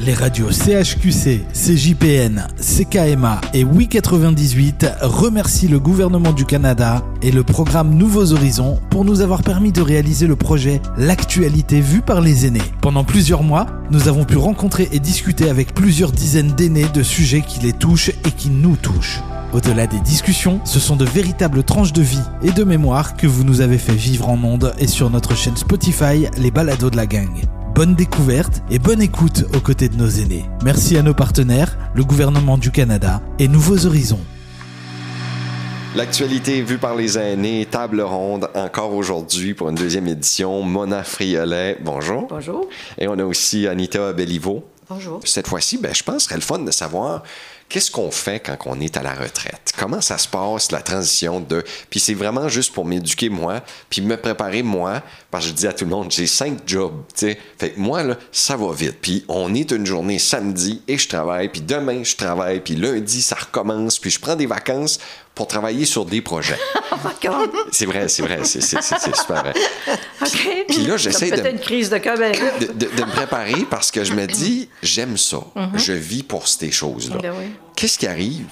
Les radios CHQC, CJPN, CKMA et Oui98 remercient le gouvernement du Canada et le programme Nouveaux Horizons pour nous avoir permis de réaliser le projet L'actualité vue par les aînés. Pendant plusieurs mois, nous avons pu rencontrer et discuter avec plusieurs dizaines d'aînés de sujets qui les touchent et qui nous touchent. Au-delà des discussions, ce sont de véritables tranches de vie et de mémoire que vous nous avez fait vivre en monde et sur notre chaîne Spotify, les balados de la gang bonne découverte et bonne écoute aux côtés de nos aînés. Merci à nos partenaires, le gouvernement du Canada et Nouveaux Horizons. L'actualité vue par les aînés, table ronde encore aujourd'hui pour une deuxième édition. Mona Friolet, bonjour. Bonjour. Et on a aussi Anita Bellivo. Bonjour. Cette fois-ci, ben, je pense que ce serait le fun de savoir Qu'est-ce qu'on fait quand on est à la retraite? Comment ça se passe, la transition de... Puis c'est vraiment juste pour m'éduquer moi, puis me préparer moi, parce que je dis à tout le monde, j'ai cinq jobs, tu sais. Fait que moi, là, ça va vite. Puis on est une journée samedi et je travaille, puis demain, je travaille, puis lundi, ça recommence, puis je prends des vacances pour travailler sur des projets. Oh c'est vrai, c'est vrai, c'est super vrai. OK. Puis là, j'essaie de, une crise de, ben de, de, de, me préparer parce que je me dis, j'aime ça. Mm-hmm. Je vis pour ces choses-là. Ben oui. Qu'est-ce qui arrive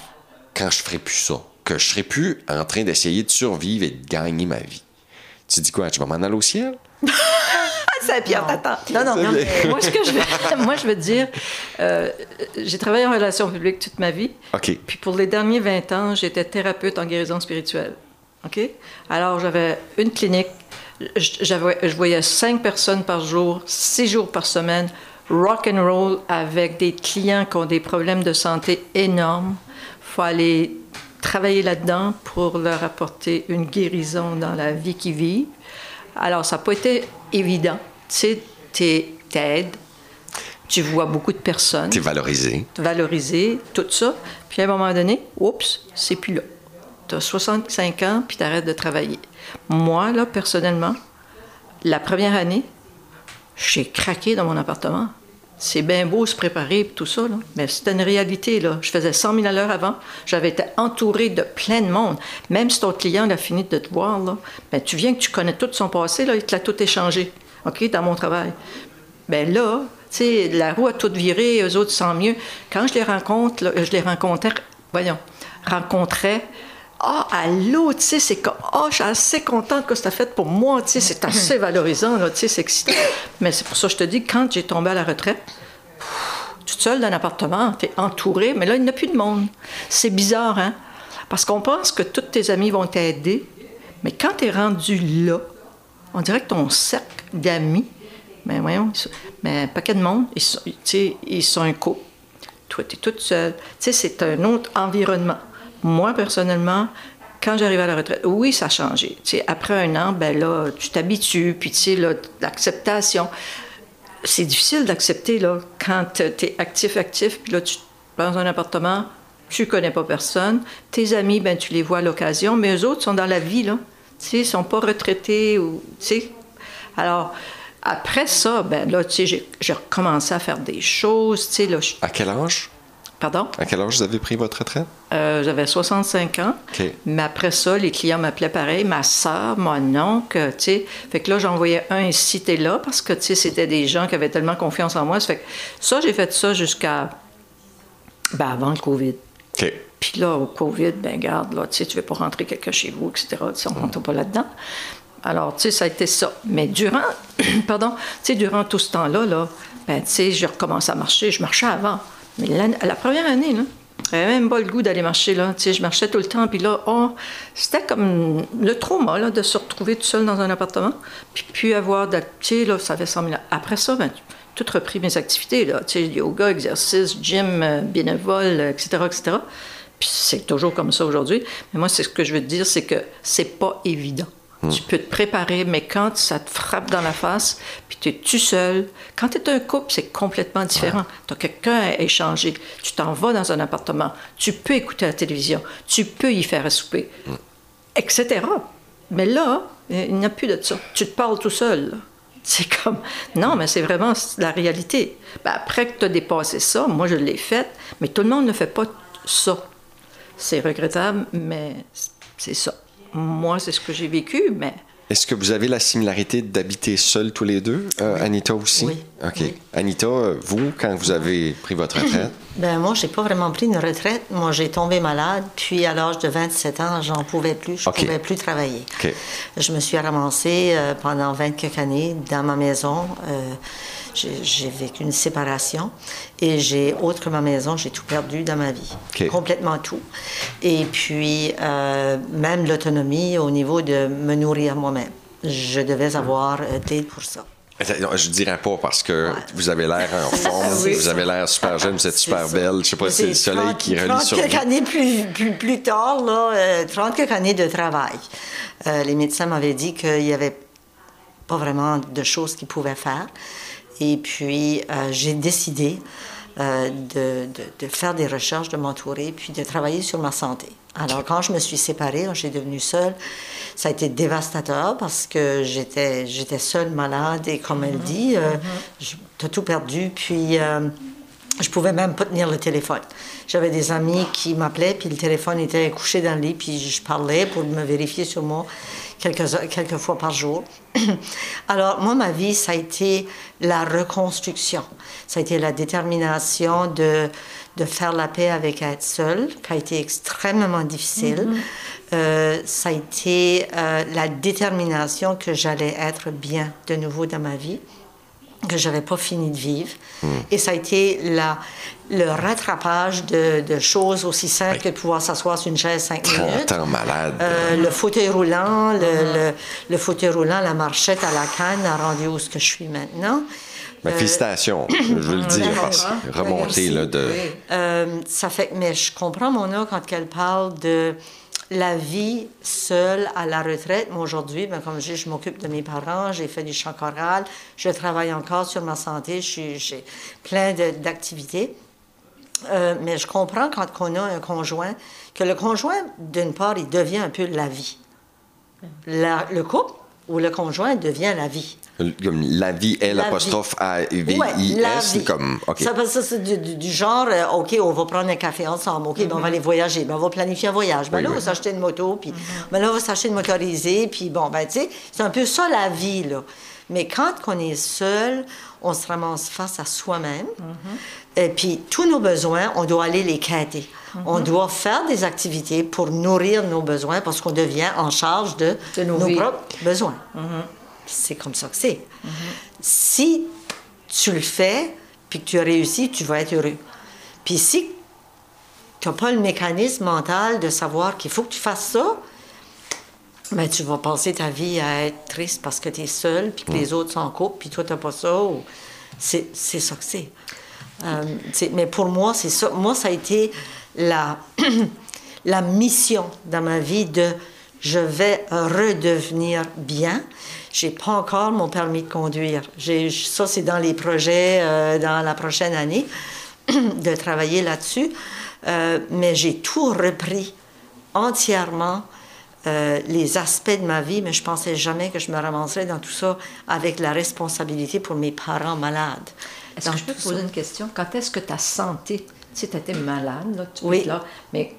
quand je ferai plus ça? Que je serai plus en train d'essayer de survivre et de gagner ma vie? Tu dis quoi? Tu vas m'en aller au ciel? C'est Pierre t'attends. Non, non, non. moi, ce que je veux, moi, je veux dire, euh, j'ai travaillé en relations publiques toute ma vie. OK. Puis pour les derniers 20 ans, j'étais thérapeute en guérison spirituelle. OK? Alors, j'avais une clinique. je voyais cinq personnes par jour, six jours par semaine, rock and roll avec des clients qui ont des problèmes de santé énormes. Il faut aller travailler là-dedans pour leur apporter une guérison dans la vie qu'ils vivent. Alors, ça n'a pas été évident. Tu sais, t'aides, tu vois beaucoup de personnes. Tu es valorisé. Valorisé, tout ça. Puis à un moment donné, oups, c'est plus là. Tu as 65 ans, puis tu arrêtes de travailler. Moi, là, personnellement, la première année, j'ai craqué dans mon appartement. C'est bien beau se préparer et tout ça, là. mais c'était une réalité. Là. Je faisais 100 000 à l'heure avant. J'avais été entouré de plein de monde. Même si ton client a fini de te voir, là, ben, tu viens que tu connais tout son passé, là, il te l'a tout échangé, OK, dans mon travail. Ben là, tu sais, la roue a tout viré, eux autres sentent mieux. Quand je les rencontre, je les rencontrais, voyons, rencontrais ah, allô, tu sais, c'est comme, ah, je suis assez contente que ça fait pour moi, tu sais, c'est assez valorisant, tu sais, c'est excitant. Mais c'est pour ça que je te dis, quand j'ai tombé à la retraite, toute seule dans un appartement, tu es entourée, mais là, il n'y a plus de monde. C'est bizarre, hein? Parce qu'on pense que tous tes amis vont t'aider, mais quand tu es rendu là, on dirait que ton cercle d'amis, mais voyons, mais pas de monde, ils sont, ils sont un couple. Toi, tu es toute seule. Tu c'est un autre environnement. Moi, personnellement, quand j'arrive à la retraite, oui, ça a changé. après un an, ben là, tu t'habitues, puis tu l'acceptation. C'est difficile d'accepter, là, quand tu es actif, actif, puis là, tu dans un appartement, tu connais pas personne. Tes amis, ben tu les vois à l'occasion, mais eux autres sont dans la vie. Ils sont pas retraités, ou. Alors, après ça, ben là, j'ai recommencé à faire des choses, là. À quel âge? Pardon? À quel âge vous avez pris votre retraite? Euh, j'avais 65 ans. Mais après ça, les clients m'appelaient pareil, ma soeur, mon oncle, tu sais. Fait que là, j'envoyais un ici, t'es là, parce que, tu sais, c'était des gens qui avaient tellement confiance en moi. Ça fait que ça, j'ai fait ça jusqu'à... Ben, avant le COVID. OK. Puis là, au COVID, ben garde, là, tu sais, tu veux pas rentrer quelqu'un chez vous, etc. on ne compte pas là-dedans. Alors, tu sais, ça a été ça. Mais durant, pardon, tu sais, durant tout ce temps-là, là, ben, tu sais, j'ai recommencé à marcher. Je marchais avant. Mais la première année, là, j'avais même pas le goût d'aller marcher, là. Tu sais, je marchais tout le temps, puis là, oh, c'était comme le trauma, là, de se retrouver tout seul dans un appartement, puis puis avoir de... Tu sais, là, ça fait 100 000 Après ça, ben, tout repris mes activités, là. Tu sais, yoga, exercice, gym, euh, bénévole, etc., etc. Puis c'est toujours comme ça aujourd'hui. Mais moi, c'est ce que je veux te dire, c'est que c'est pas évident. Hmm. Tu peux te préparer, mais quand ça te frappe dans la face, puis tu es tout seul, quand tu es un couple, c'est complètement différent. Tu as quelqu'un à échanger. Tu t'en vas dans un appartement. Tu peux écouter la télévision. Tu peux y faire à souper, hmm. etc. Mais là, il n'y a plus de ça. Tu te parles tout seul. C'est comme. Non, mais c'est vraiment la réalité. Ben, après que tu as dépassé ça, moi je l'ai fait, mais tout le monde ne fait pas ça. C'est regrettable, mais c'est ça moi, c'est ce que j'ai vécu, mais Est-ce que vous avez la similarité d'habiter seul tous les deux, euh, Anita aussi? Oui. OK. Oui. Anita, euh, vous, quand vous avez pris votre retraite, Ben moi, j'ai pas vraiment pris une retraite. Moi, j'ai tombé malade, puis à l'âge de 27 ans, j'en pouvais plus. Je OK. pouvais plus travailler. OK. Je me suis ramassée euh, pendant 20 quelques années dans ma maison. Euh, j'ai vécu une séparation et j'ai, autre que ma maison, j'ai tout perdu dans ma vie. Complètement tout. Et puis, euh, même l'autonomie au niveau de me nourrir moi-même. Je devais avoir euh, d'aide pour ça. Je dirais pas parce que Ouais. vous avez l'air en forme, Oui. vous avez l'air super jeune, vous êtes super ça. belle. Je sais pas si c'est le soleil 30 qui relie 30 sur quelques vous. années plus, plus, plus tard, là, euh, 30 quelques années de travail. Euh, les médecins m'avaient dit qu'il n'y avait pas vraiment de choses qu'ils pouvaient faire. Et puis, euh, j'ai décidé euh, de, de- de faire des recherches, de m'entourer, puis de travailler sur ma santé. Alors, quand je me suis séparée, j'ai devenu seule, ça a été dévastateur parce que j'étais, j'étais seule, malade, et comme elle dit, euh, tu as tout perdu. Puis, euh, je pouvais même pas tenir le téléphone. J'avais des amis qui m'appelaient, puis le téléphone était couché dans le lit, puis je parlais pour me vérifier sur moi quelques, quelques fois par jour. Alors, moi, ma vie, ça a été la reconstruction. Ça a été la détermination de, de faire la paix avec être seule, qui a été extrêmement difficile. Euh, ça a été euh, la détermination que j'allais être bien de nouveau dans ma vie que j'avais pas fini de vivre. Et ça a été la, le rattrapage de, de choses aussi simples que de pouvoir s'asseoir sur une chaise cinq 30 minutes. ans malade. Euh, le fauteuil roulant, le, le- le fauteuil roulant, la marchette à la canne a rendu où ce que je suis maintenant. Ben, félicitations, je veux le dire, parce remonter Merci. là, de. Euh, ça fait, mais je comprends Mona quand elle parle de la vie seule à la retraite. Moi aujourd'hui, ben, comme je dis, je m'occupe de mes parents, j'ai fait du chant choral, je travaille encore sur ma santé, j'ai plein d'activités. Euh, mais je comprends quand on a un conjoint que le conjoint, d'une part, il devient un peu la vie. La- le couple ou le conjoint devient la vie. Comme la vie est La l'apostrophe A V I S comme OK. Ça, ça, c'est du, du- du genre, euh, OK, on va prendre un café ensemble, OK, ben, on va aller voyager, ben, on va planifier un voyage. Ben, Oui, là, on va s'acheter une moto, puis ben, là, on va s'acheter une motorisée, puis bon, ben, tu sais, c'est un peu ça la vie, là. Mais quand on est seul, on se ramasse face à soi-même. Et puis, tous nos besoins, on doit aller les quêter. On doit faire des activités pour nourrir nos besoins parce qu'on devient en charge de, De nos propres besoins. C'est comme ça que c'est. Si tu le fais, puis que tu as réussi, tu vas être heureux. Puis si tu n'as pas le mécanisme mental de savoir qu'il faut que tu fasses ça, ben, tu vas passer ta vie à être triste parce que tu es seul, puis que les autres sont en couple, puis toi, tu n'as pas ça. ou- C'est ça que c'est. Euh, c'est- mais pour moi, c'est ça. Moi, ça a été la, la mission dans ma vie de je vais redevenir bien. J'ai pas encore mon permis de conduire. Ça, c'est dans les projets euh, dans la prochaine année de travailler là-dessus. Euh, mais j'ai tout repris entièrement euh, les aspects de ma vie, mais je pensais jamais que je me ramasserais dans tout ça avec la responsabilité pour mes parents malades. Est-ce que je peux te poser ça. une question? Quand est-ce que ta santé, sais, tu étais malade, là, tu Oui. là, mais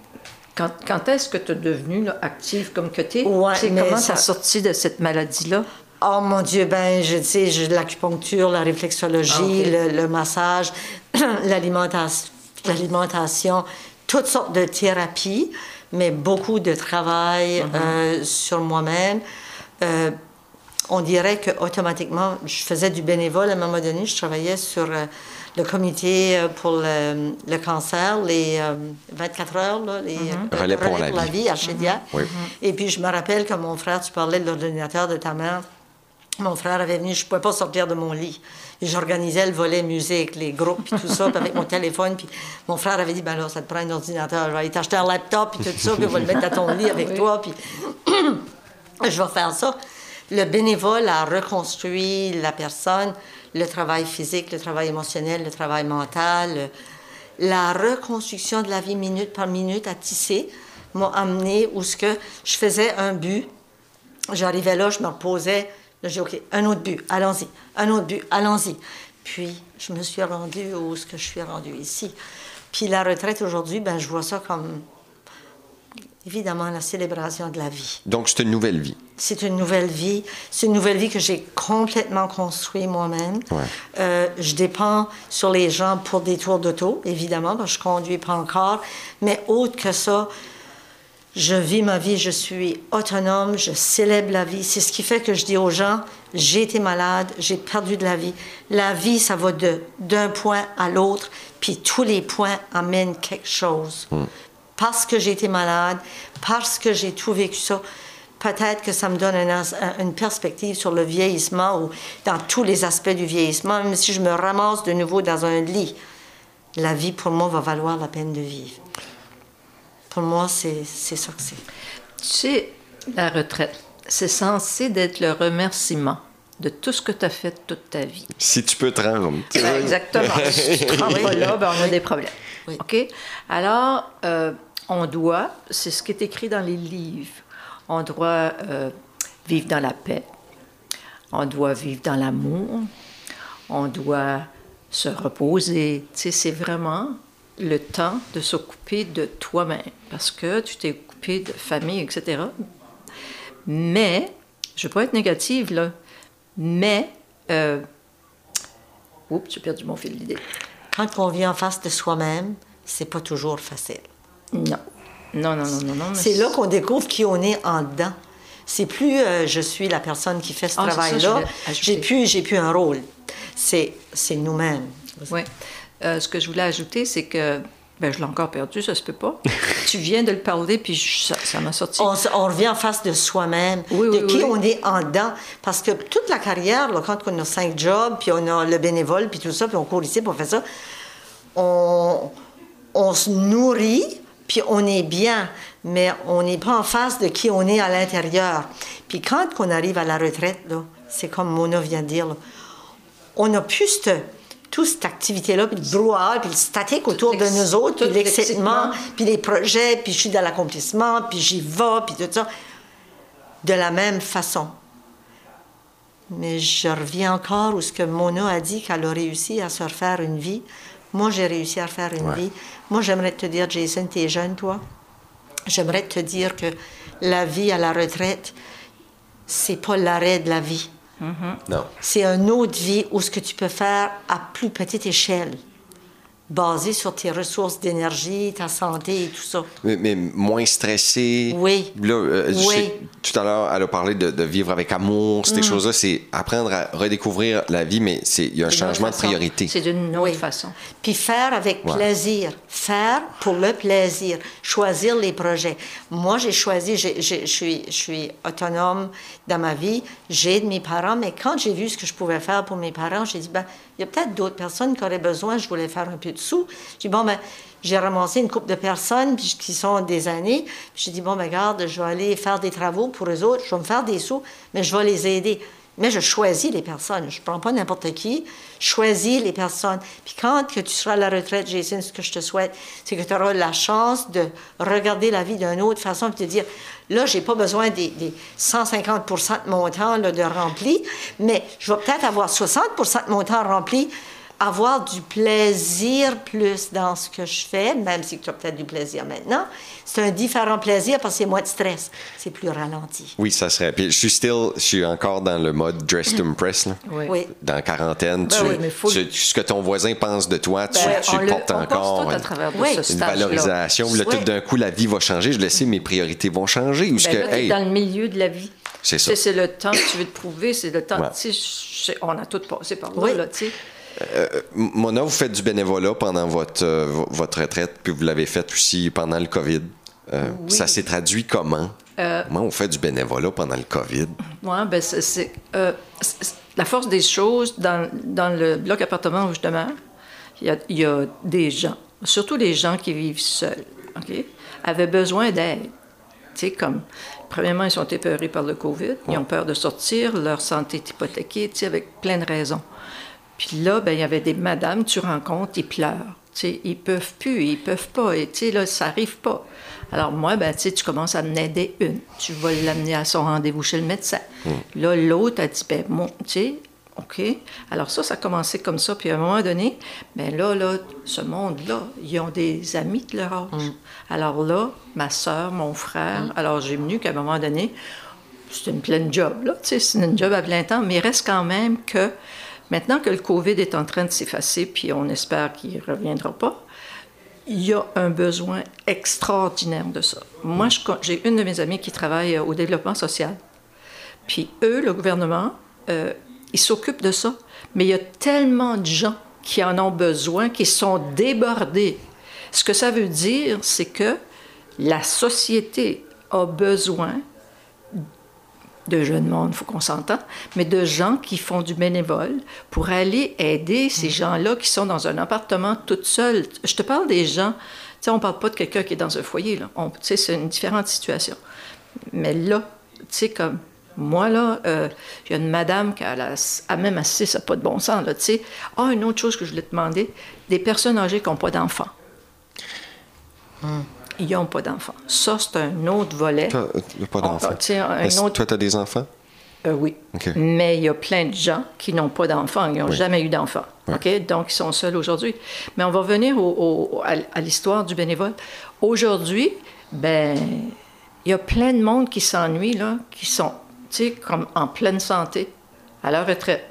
quand, quand est-ce que tu es devenue là, active comme que tu es? Ouais, Tu sais, mais comment tu ça- as sorti de cette maladie-là? Oh mon Dieu, ben, je sais, l'acupuncture, la réflexologie, Ah, le, le massage, l'alimentation, l'alimentation, toutes sortes de thérapies, mais beaucoup de travail Mm-hmm. euh, sur moi-même. Euh, on dirait que automatiquement, je faisais du bénévole à un moment donné. Je travaillais sur euh, le comité euh, pour le, le cancer, les euh, 24 heures, là, les euh, Relais pour la vie. à Chédia. Oui. Et puis, je me rappelle que mon frère, tu parlais de l'ordinateur de ta mère. Mon frère avait venu, je ne pouvais pas sortir de mon lit. Et j'organisais le volet musique, les groupes, puis tout ça, puis avec mon téléphone. Puis mon frère avait dit, ben là, ça te prend un ordinateur. Je vais aller t'acheter un laptop, puis tout ça, puis on va le mettre à ton lit avec toi, puis je vais faire ça. Le bénévole a reconstruit la personne, le travail physique, le travail émotionnel, le travail mental, la reconstruction de la vie minute par minute à tisser m'a amené où ce que je faisais un but, j'arrivais là, je me reposais, là, j'ai OK, un autre but, allons-y, un autre but, allons-y. Puis, je me suis rendue où ce que je suis rendue ici. Puis, la retraite aujourd'hui, ben, je vois ça comme évidemment la célébration de la vie. Donc, c'est une nouvelle vie. C'est une nouvelle vie. C'est une nouvelle vie que j'ai complètement construite moi-même. Ouais. Euh, je dépends sur les gens pour des tours d'auto, évidemment, parce que je conduis pas encore. Mais autre que ça, je vis ma vie, je suis autonome, je célèbre la vie. C'est ce qui fait que je dis aux gens, j'ai été malade, j'ai perdu de la vie. La vie, ça va de, d'un point à l'autre, puis tous les points amènent quelque chose. Parce que j'ai été malade, parce que j'ai tout vécu ça, peut-être que ça me donne un une perspective sur le vieillissement ou dans tous les aspects du vieillissement, même si je me ramasse de nouveau dans un lit. La vie, pour moi, va valoir la peine de vivre. Pour moi, c'est c'est ça que c'est. Tu sais, la retraite, c'est censé d'être le remerciement de tout ce que tu as fait toute ta vie. Si tu peux te rendre. Exactement. si tu te rends pas là, ben, on a des problèmes. Oui. OK? Alors, euh, on doit, c'est ce qui est écrit dans les livres, on doit euh, vivre dans la paix, on doit vivre dans l'amour, on doit se reposer. Tu sais, c'est vraiment le temps de s'occuper de toi-même parce que tu t'es occupé de famille, etc. Mais, je ne veux pas être négative, là, mais, euh, oups, j'ai perdu mon fil d'idée. Quand on vit en face de soi-même, c'est pas toujours facile. Non. Non, non, non, non, non. C'est là qu'on découvre qui on est en dedans. C'est plus euh, je suis la personne qui fait ce Ah, travail-là. J'ai plus, j'ai plus un rôle. C'est, c'est nous-mêmes. Oui. Euh, ce que je voulais ajouter, c'est que. Ben, je l'ai encore perdu, ça se peut pas. tu viens de le parler, puis je- ça, m'a sorti. On, revient en face de soi-même, Oui, de oui, qui oui. on est en dedans. Parce que toute la carrière, là, quand on a cinq jobs, puis on a le bénévole, puis tout ça, puis on court ici, puis on fait ça, on, on se nourrit, puis on est bien, mais on n'est pas en face de qui on est à l'intérieur. Puis quand on arrive à la retraite, là, c'est comme Mona vient de dire, là, on n'a plus cette, toute cette activité-là, puis le brouhaha, puis le statique autour de nous autres, puis l'excitement. puis les projets, puis je suis dans l'accomplissement, puis j'y vais, puis tout ça. De la même façon. Mais je reviens encore où ce que Mona a dit qu'elle a réussi à se refaire une vie. Moi, j'ai réussi à refaire une Ouais. vie. Moi, j'aimerais te dire, Jason, t'es jeune, toi. J'aimerais te dire que la vie à la retraite, c'est pas l'arrêt de la vie. Non. C'est une autre vie où ce que tu peux faire à plus petite échelle, basé sur tes ressources d'énergie, ta santé et tout ça. Mais, mais moins stressé. Oui. Là, euh, je Oui. sais, tout à l'heure, elle a parlé de, de vivre avec amour, Mm. ces choses-là. C'est apprendre à redécouvrir la vie, mais c'est- il y a un changement de priorité. C'est d'une autre Oui. façon. Puis faire avec Ouais. plaisir. Faire pour le plaisir. Choisir les projets. Moi, j'ai choisi, je suis autonome dans ma vie. J'ai de mes parents, mais quand j'ai vu ce que je pouvais faire pour mes parents, j'ai dit, ben, il y a peut-être d'autres personnes qui auraient besoin. Je voulais faire un peu de sous. J'ai bon, ben, j'ai ramassé une couple de personnes qui sont des années. J'ai dit, bon, ben, regarde, je vais aller faire des travaux pour eux autres. Je vais me faire des sous, mais je vais les aider. Mais je choisis les personnes. Je ne prends pas n'importe qui. Je choisis les personnes. Puis quand que tu seras à la retraite, Jason, ce que je te souhaite, c'est que tu auras la chance de regarder la vie d'une autre façon et te dire, là, j'ai pas besoin des, des 150% de mon temps là, de rempli, mais je vais peut-être avoir 60% de mon temps rempli, avoir du plaisir plus dans ce que je fais, même si tu as peut-être du plaisir maintenant. C'est un différent plaisir parce que c'est moins de stress. C'est plus ralenti. Oui, ça serait. Puis je suis still, je suis encore dans le mode dress to impress. Là. Oui. Dans la quarantaine, Ben tu, oui, mais faut- tu- ce que ton voisin pense de toi, tu, Ben, tu on le le- portes on encore. tout à une- travers de Oui. ce une valorisation. Là, tout d'un coup, la vie va changer. Je le sais, mes priorités vont changer. Ben que, là, t'es hey, dans le milieu de la vie. C'est ça. C'est le temps que tu veux te prouver, c'est le temps. Ouais. on a tout passé par là, Oui. là, sais. M- Mona, vous faites du bénévolat pendant votre, euh, vo- votre retraite, puis vous l'avez fait aussi pendant le COVID. Euh, Ça s'est traduit comment? Euh, Comment on fait du bénévolat pendant le COVID? Ben c'est, euh, la force des choses dans, dans le bloc appartement où je demeure. Il y a, il y a des gens, surtout les gens qui vivent seuls, ok, avaient besoin d'aide. Tu sais, comme, premièrement, ils sont épeurés par le COVID, ils ont peur de sortir, leur santé est hypothéquée, tu sais, avec plein de raisons. Puis là, ben, il y avait des madames, tu rencontres, ils pleurent. Tu sais, ils peuvent plus, ils peuvent pas. Et tu sais, là, ça arrive pas. Alors moi, ben, tu commences à en aider une. Tu vas l'amener à son rendez-vous chez le médecin. Là, l'autre a dit, ben, mon, tu sais, OK? Alors ça, ça a commencé comme ça. Puis à un moment donné, mais là, là, ce monde-là, ils ont des amis de leur âge. Mm. Alors là, ma soeur, mon frère, alors j'ai venu qu'à un moment donné, c'est une pleine job, là, tu sais, c'est une job à plein temps, mais il reste quand même que maintenant que le COVID est en train de s'effacer, puis on espère qu'il ne reviendra pas, il y a un besoin extraordinaire de ça. Moi, j'ai une de mes amies qui travaille euh, au développement social. Puis eux, le gouvernement, euh, ils s'occupent de ça. Mais il y a tellement de gens qui en ont besoin, qui sont débordés. Ce que ça veut dire, c'est que la société a besoin de jeunes monde, il faut qu'on s'entende, mais de gens qui font du bénévole pour aller aider ces gens-là qui sont dans un appartement toute seuls. Je te parle des gens, tu sais, on parle pas de quelqu'un qui est dans un foyer, là. On- Tu sais, c'est une différente situation. Mais là, tu sais, comme moi, là, euh, il y a une madame qui a, la, a même assez, ça n'a pas de bon sens, là, tu sais. Ah, une autre chose que je voulais te demander, des personnes âgées qui n'ont pas d'enfants. Ils n'ont pas d'enfants. Ça, c'est un autre volet. Euh, pas On- d'enfant. tu sais, un Est-ce- autre- Toi, tu as des enfants? Euh, oui. Mais il y a plein de gens qui n'ont pas d'enfants, qui n'ont Oui. jamais eu d'enfants. OK? Donc, ils sont seuls aujourd'hui. Mais on va revenir au- au- à, à l'histoire du bénévole. Aujourd'hui, ben, il y a plein de monde qui s'ennuie, là, qui sont, tu sais, comme en pleine santé, à leur retraite.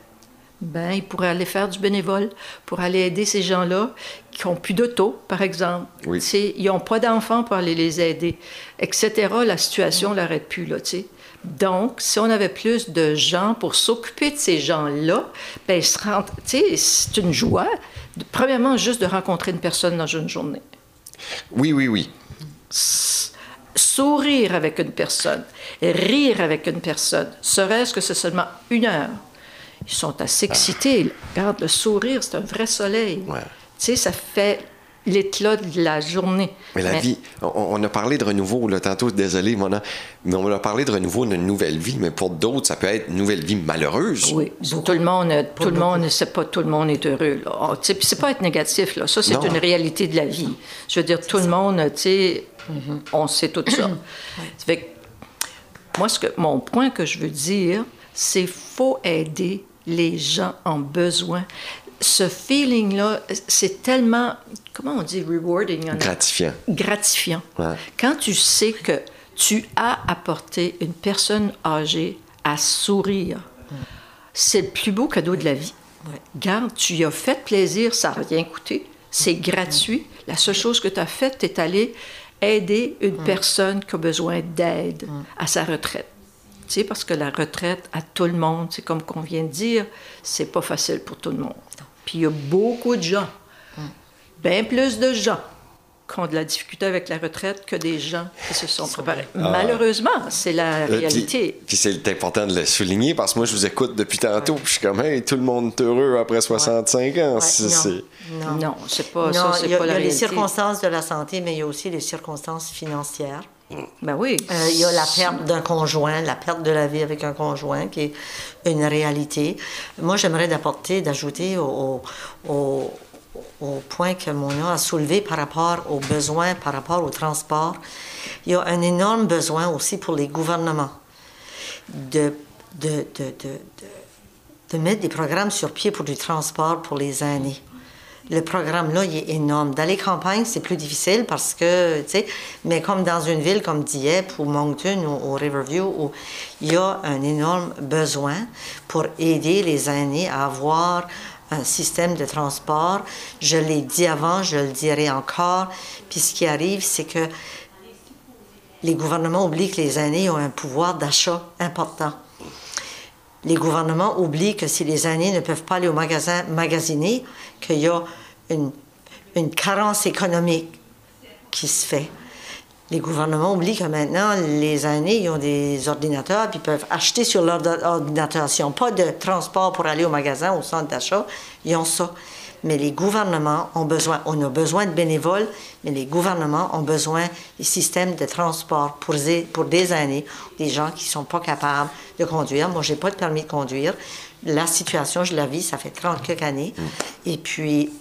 Ben, ils pourraient aller faire du bénévole pour aller aider ces gens-là qui n'ont plus d'auto, par exemple. Oui. Ils n'ont pas d'enfants pour aller les aider, etc. La situation ne l'arrête plus, là, tu sais. Donc, si on avait plus de gens pour s'occuper de ces gens-là, ben, c'est une joie. de- Premièrement, juste de rencontrer une personne dans une journée. Oui, oui, oui. Sourire avec une personne, rire avec une personne, serait-ce que c'est seulement une heure. Ils sont assez excités. là. Regarde, le sourire, c'est un vrai soleil. Ouais. Tu sais, ça fait l'éclat de la journée. Mais la Mais- vie, on, on a parlé de renouveau, là, tantôt, désolé, Mona, mais on a parlé de renouveau d'une nouvelle vie, mais pour d'autres, ça peut être une nouvelle vie malheureuse. Oui, tout le monde, tout le monde, c'est pas tout le monde est heureux. Là. Oh, tu sais, puis c'est pas être négatif là. Ça c'est une réalité de la vie. Je veux dire, tout le monde, tu sais, on sait tout ça. Ça fait que moi, ce que, mon point que je veux dire, c'est faut aider les gens en besoin. Ce feeling-là, c'est tellement, comment on dit, rewarding en Gratifiant. gratifiant. Ouais. Quand tu sais que tu as apporté une personne âgée à sourire, c'est le plus beau cadeau de la vie. Garde, tu y as fait plaisir, ça n'a rien coûté, c'est gratuit. La seule chose que tu as faite, tu es allé aider une personne qui a besoin d'aide à sa retraite. Tu sais, parce que la retraite, à tout le monde, c'est comme qu'on vient de dire, c'est pas facile pour tout le monde. Puis il y a beaucoup de gens, bien plus de gens qui ont de la difficulté avec la retraite que des gens qui se sont préparés. Malheureusement, c'est la Euh, réalité. Puis, c'est important de le souligner parce que moi, je vous écoute depuis tantôt, puis je suis comme, hey, tout le monde est heureux après 65 ans. Ouais, C'est- non. c'est- Non. Non, c'est pas Non, ça, c'est il y a, pas il y la a les réalité. circonstances de la santé, mais il y a aussi les circonstances financières. Ben oui. Euh, il y a la perte d'un conjoint, la perte de la vie avec un conjoint, qui est une réalité. Moi, j'aimerais d'apporter, d'ajouter au, au, au point que Mona a soulevé par rapport aux besoins, par rapport au transport. Il y a un énorme besoin aussi pour les gouvernements de, de, de, de, de- mettre des programmes sur pied pour du transport pour les aînés. Le programme-là, il est énorme. Dans les campagnes, c'est plus difficile parce que, tu sais, mais comme dans une ville comme Dieppe ou Moncton ou, ou Riverview, où il y a un énorme besoin pour aider les aînés à avoir un système de transport. Je l'ai dit avant, je le dirai encore. Puis ce qui arrive, c'est que les gouvernements oublient que les aînés ont un pouvoir d'achat important. Les gouvernements oublient que si les aînés ne peuvent pas aller au magasin magasiner, qu'il y a une, carence économique qui se fait. Les gouvernements oublient que maintenant, les aînés, ils ont des ordinateurs, puis ils peuvent acheter sur leur ordinateur. S'ils n'ont pas de transport pour aller au magasin, au centre d'achat, ils ont ça. Mais les gouvernements ont besoin, on a besoin de bénévoles, mais les gouvernements ont besoin des systèmes de transport pour des, pour des années, des gens qui ne sont pas capables de conduire. Moi, je n'ai pas de permis de conduire. La situation, je la vis, ça fait 30 quelques années. Et puis,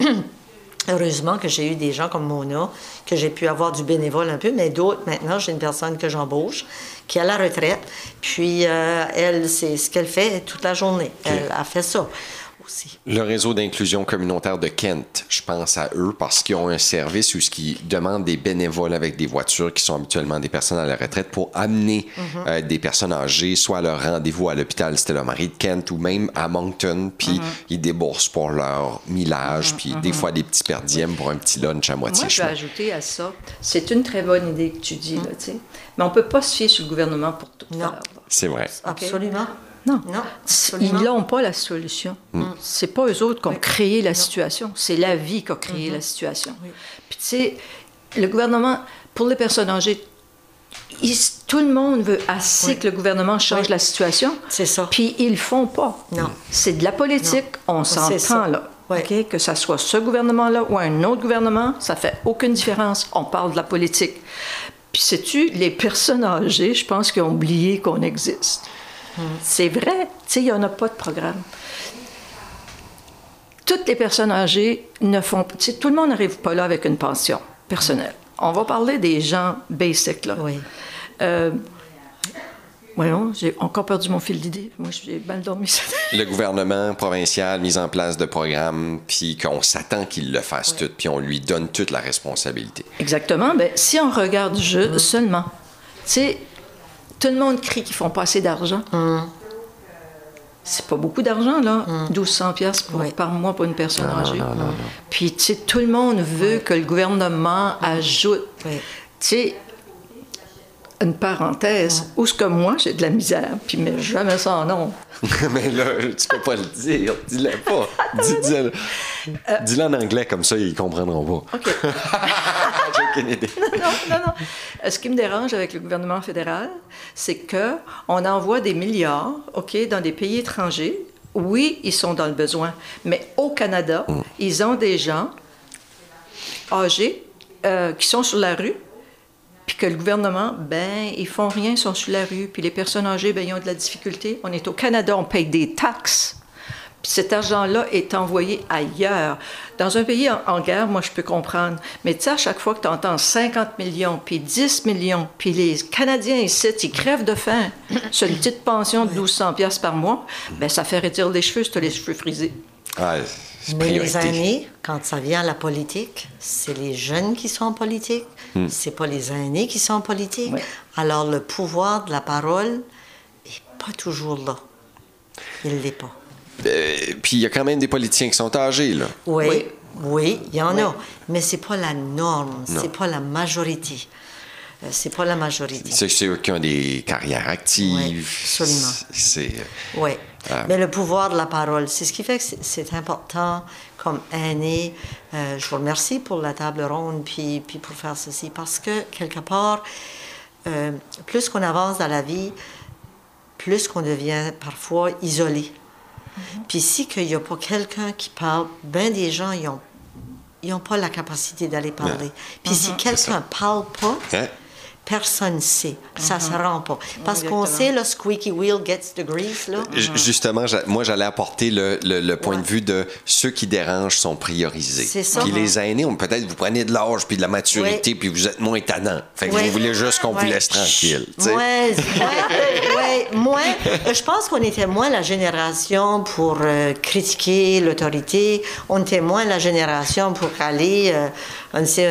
Heureusement que j'ai eu des gens comme Mona, que j'ai pu avoir du bénévole un peu, mais d'autres, maintenant, j'ai une personne que j'embauche qui est à la retraite. Puis, euh, elle, c'est ce qu'elle fait toute la journée. Elle a fait ça. Le réseau d'inclusion communautaire de Kent, je pense à eux parce qu'ils ont un service où ils demandent des bénévoles avec des voitures qui sont habituellement des personnes à la retraite pour amener mhm. euh, des personnes âgées, soit à leur rendez-vous à l'hôpital Stella Marie de Kent ou même à Moncton, puis mhm. ils déboursent pour leur millage, puis des mhm. fois des petits perdièmes pour un petit lunch à moitié Moi, je vais ajouter à ça, c'est une très bonne idée que tu dis, là, mais on ne peut pas se fier sur le gouvernement pour tout non. C'est vrai. Absolument. Non. Ils n'ont pas la solution. Ce mm. C'est pas eux autres qui ont créé la situation. C'est la vie qui a créé la mm-hmm. situation. Puis, tu sais, le gouvernement, pour les personnes âgées, tout le monde veut assez que le gouvernement change la situation. C'est ça. Puis ils le font pas. Non. C'est de la politique, on s'entend là. Que ce soit ce gouvernement-là ou un autre gouvernement, ça fait aucune différence. On parle de la politique. Puis sais-tu, les personnes âgées, je pense qu'ils ont oublié qu'on existe. C'est vrai, tu sais, il n'y en a pas de programme. Toutes les personnes âgées ne font pas. Tout le monde n'arrive pas là avec une pension personnelle. On va parler des gens basiques, là. Oui. Euh, Voyons, j'ai encore perdu mon fil d'idée. Moi, j'ai mal dormi. le gouvernement provincial, mise en place de programmes, puis qu'on s'attend qu'il le fasse tout, puis on lui donne toute la responsabilité. Exactement. Ben, si on regarde juste mm. seulement, tu sais, tout le monde crie qu'ils font pas assez d'argent. Mm. C'est pas beaucoup d'argent, là. 1200 mm. pièces par mois pour une personne âgée. Puis, tu sais, tout le monde veut que le gouvernement ajoute. Tu sais, une parenthèse, où ce que moi, j'ai de la misère, puis mais jamais sans nom. mais là, tu peux pas le dire. Dis-le pas. Dis-le dis en anglais, comme ça, ils comprendront pas. OK. Non, non, non, euh, Ce qui me dérange avec le gouvernement fédéral, c'est que on envoie des milliards, OK, dans des pays étrangers. Oui, ils sont dans le besoin, mais au Canada, mm. ils ont des gens âgés euh, qui sont sur la rue puis que le gouvernement, ben, ils font rien, ils sont sur la rue, puis les personnes âgées, ben, ils ont de la difficulté. On est au Canada, on paye des taxes, puis cet argent-là est envoyé ailleurs. Dans un pays en, guerre, moi, je peux comprendre, mais tu sais, à chaque fois que tu entends 50 millions, puis 10 millions, puis les Canadiens ici, ils crèvent de faim sur une petite pension de 1200 pièces par mois, ben, ça fait retirer les cheveux si tu as les cheveux frisés. Mais les aînés, quand ça vient à la politique, c'est les jeunes qui sont en politique, hmm. c'est pas les aînés qui sont en politique. Alors le pouvoir de la parole est pas toujours là. Il l'est pas. Euh, puis il y a quand même des politiciens qui sont âgés, là. Oui, oui, il y en a. Mais c'est pas la norme, c'est pas la majorité. Euh, c'est pas la majorité. C'est ceux qui ont des carrières actives. Oui, absolument. C'est. Oui. Euh, Mais le pouvoir de la parole, c'est ce qui fait que c'est important comme aîné. Euh, je vous remercie pour la table ronde puis, puis pour faire ceci parce que quelque part, euh, plus qu'on avance dans la vie, plus qu'on devient parfois isolé. Mm-hmm. Puis si qu'il n'y a pas quelqu'un qui parle, bien des gens, ils n'ont ils ont pas la capacité d'aller parler. Puis si mm-hmm. quelqu'un ne parle pas, personne ne sait. Ça ne se mhm. rend pas. Parce qu'on sait, le squeaky wheel gets the grease. Là. Justement, moi, j'allais apporter le, le, point de vue de ceux qui dérangent sont priorisés. C'est ça. Puis les aînés, peut-être vous prenez de l'âge puis de la maturité, puis vous êtes moins étonnant. Fait que vous voulez juste qu'on vous laisse tranquille. Oui, ouais, moi, je pense qu'on était moins la génération pour euh, critiquer l'autorité. On était moins la génération pour aller... Euh,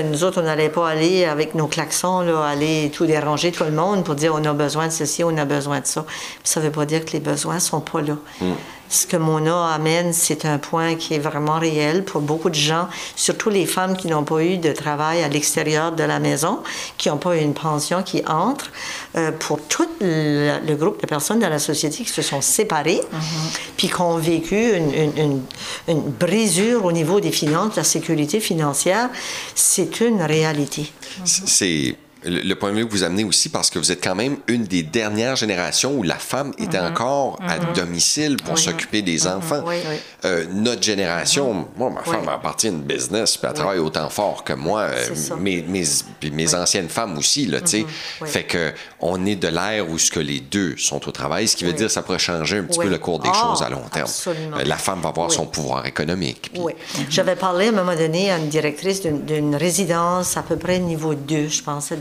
nous autres, on n'allait pas aller avec nos klaxons, là, aller tout déranger tout le monde pour dire on a besoin de ceci, on a besoin de ça. ça ne veut pas dire que les besoins ne sont pas là. Mm ce que Mona amène, c'est un point qui est vraiment réel pour beaucoup de gens, surtout les femmes qui n'ont pas eu de travail à l'extérieur de la maison, qui n'ont pas eu une pension qui entre, euh, pour tout le, groupe de personnes de la société qui se sont séparées, mm-hmm. puis qui ont vécu une, une, brisure au niveau des finances, de la sécurité financière, c'est une réalité. C'est le, le point de vue que vous amenez aussi parce que vous êtes quand même une des dernières générations où la femme était encore à domicile pour s'occuper des enfants. Oui, oui. Euh, notre génération, moi, ma femme appartient à une business, puis elle travaille autant fort que moi. euh, mes mes, puis mes anciennes femmes aussi, là, tu sais. Fait que on est de l'ère où ce que les deux sont au travail, ce qui veut dire que ça pourrait changer un petit peu le cours des Ah, choses à long terme. absolument. Euh, La femme va avoir son pouvoir économique. puis- Oui. J'avais parlé à un moment donné à une directrice d'une- résidence à peu près niveau 2, je pense, à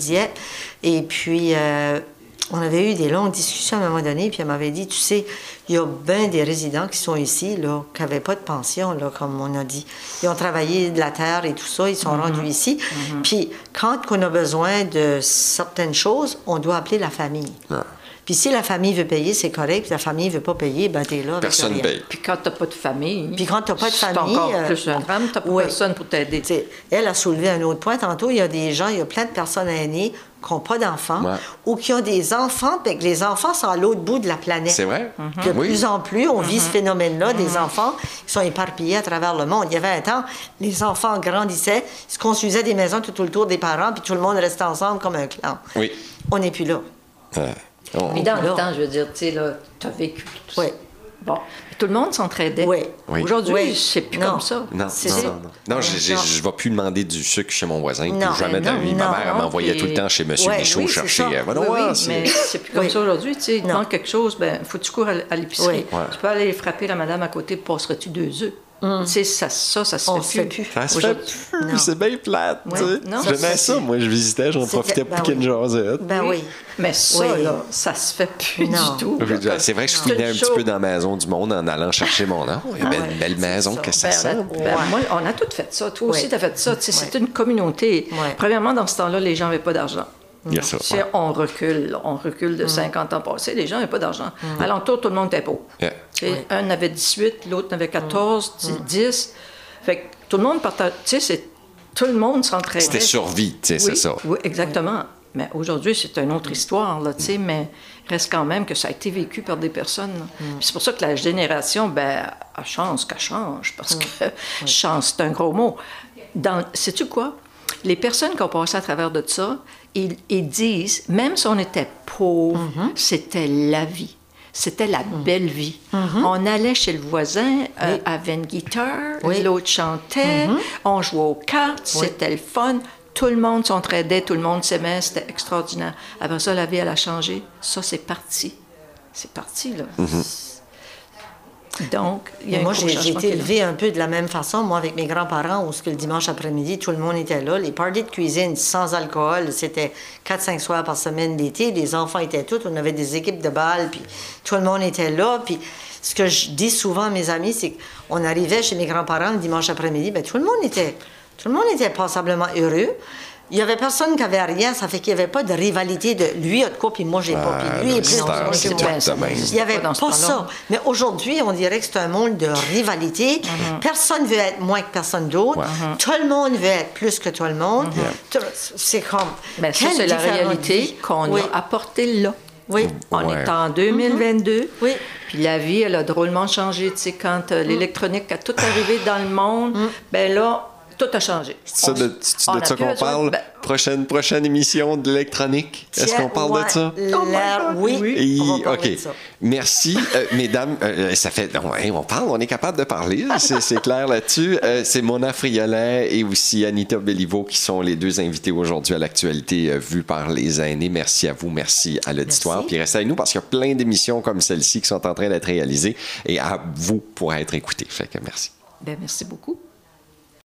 Et puis, euh, on avait eu des longues discussions à un moment donné, puis elle m'avait dit, tu sais, il y a bien des résidents qui sont ici, là, qui n'avaient pas de pension, là, comme on a dit. Ils ont travaillé de la terre et tout ça, ils sont rendus ici. Puis, quand on a besoin de certaines choses, on doit appeler la famille. Puis si la famille veut payer, c'est correct. Puis la famille veut pas payer, ben t'es là. Personne paye. Puis quand t'as pas de famille. Puis quand t'as pas de famille, encore euh, plus un drame, t'as personne pour t'aider. Tu sais, elle a soulevé un autre point. Tantôt, il y a des gens, il y a plein de personnes aînées qui n'ont pas d'enfants Ouais. ou qui ont des enfants, puis que les enfants sont à l'autre bout de la planète. C'est vrai? De Oui. plus en plus, on vit ce phénomène-là des enfants qui sont éparpillés à travers le monde. Il y avait un temps, les enfants grandissaient, ils se construisaient des maisons tout autour des parents, puis tout le monde restait ensemble comme un clan. Oui. On n'est plus là. On- Mais dans le temps, je veux dire, tu sais, là, t'as vécu tout Oui. ça. Bon. Tout le monde s'entraidait. Oui. Oui. Aujourd'hui, Oui. c'est plus Non. comme ça. Non, C'est non, ça. non, non. Non, je- je vais plus demander du sucre chez mon voisin. Non, plus jamais de la vie. Ma mère, m'envoyait puis- tout le temps chez M. Ouais, Michaud oui, chercher. euh, Oui, mais c'est plus comme Oui. ça aujourd'hui. Tu sais, quelque chose, ben, faut que tu cours à, l'épicerie. Oui. Ouais. Tu peux aller frapper la madame à côté, passerais-tu deux œufs? Tu sais, ça, ça, ça se On fait plus. Ça se fait plus, c'est bien plate, Ouais. tu sais. Non, J'aimais ça, moi, je visitais, j'en profitais pour ben qu'il y ait une oui. jasette. Ben oui. Mais ça, Oui. là, ça se fait plus Non. du tout. C'est vrai que je une un petit peu dans la maison du monde en allant chercher mon nom. Il y a ouais, une belle maison, que ça sent? on a- ben, moi, on a tout fait ça. Toi aussi, tu as fait ça. C'est une communauté. Premièrement, dans ce temps-là, les gens n'avaient pas d'argent. Il y a ça. Tu sais, on recule, on recule Mm. de 50 ans passés, les gens n'avaient pas d'argent. Alentour, tout le monde était pauvre. Yeah. Ouais. Un avait 18, l'autre avait 14, Mm. 10, 10. Fait que tout le monde partage. Tu sais, c'est- tout le monde s'entraidait. C'était survie, Oui, c'est ça. Oui, exactement. Mais aujourd'hui, c'est une autre histoire, là, sais, mais reste quand même que ça a été vécu par des personnes. C'est pour ça que la génération, ben, elle change qu'elle change, parce que change, c'est un gros mot. Dans, sais-tu quoi? Les personnes qui ont passé à travers de ça, ils, ils disent, même si on était pauvre, c'était la vie. C'était la belle vie. On allait chez le voisin, euh, avait une guitare, Oui. l'autre chantait, on jouait aux cartes, c'était le fun. Tout le monde s'entraidait, tout le monde s'aimait, c'était extraordinaire. Après ça, la vie, elle a changé. Ça, c'est parti. C'est parti, là. Donc, il y a Moi, j'ai été élevée un peu de la même façon, moi, avec mes grands-parents, où ce que le dimanche après-midi, tout le monde était là. Les parties de cuisine sans alcool, c'était 4-5 soirs par semaine d'été. Les enfants étaient tous, on avait des équipes de balles, puis tout le monde était là. Puis ce que je dis souvent à mes amis, c'est qu'on arrivait chez mes grands-parents le dimanche après-midi, ben tout le monde était, tout le monde était passablement heureux. Il y avait personne qui avait rien, ça fait qu'il n'y avait pas de rivalité de lui a de quoi, puis moi j'ai pas, puis lui est plus. Il n'y avait Pas ça. Mais aujourd'hui, on dirait que c'est un monde de rivalité. Personne veut être moins que personne d'autre. Tout le monde veut être plus que tout le monde. Tout- C'est comme. Ben, c'est la réalité qu'on oui. a apportée là. Oui. On Ouais. est en 2022. Oui. Puis la vie, elle a drôlement changé. Tu sais, quand euh, l'électronique a tout arrivé dans le monde, ben là, tout a changé. C'est de, de ça qu'on parle? ben, prochaine, prochaine émission de l'électronique? Est-ce qu'on parle ouais, de ça? Oh l'air- God, oui. oui. On va OK. de ça. Merci, euh, mesdames. Euh, ça fait. on parle, on est capable de parler, c'est clair là-dessus. Euh, c'est Mona Friolet et aussi Anita Bellivo qui sont les deux invités aujourd'hui à l'actualité euh, vue par les aînés. Merci à vous, merci à l'auditoire. Puis restez avec nous parce qu'il y a plein d'émissions comme celle-ci qui sont en train d'être réalisées et à vous pour être écoutées. Fait que merci. ben, merci beaucoup.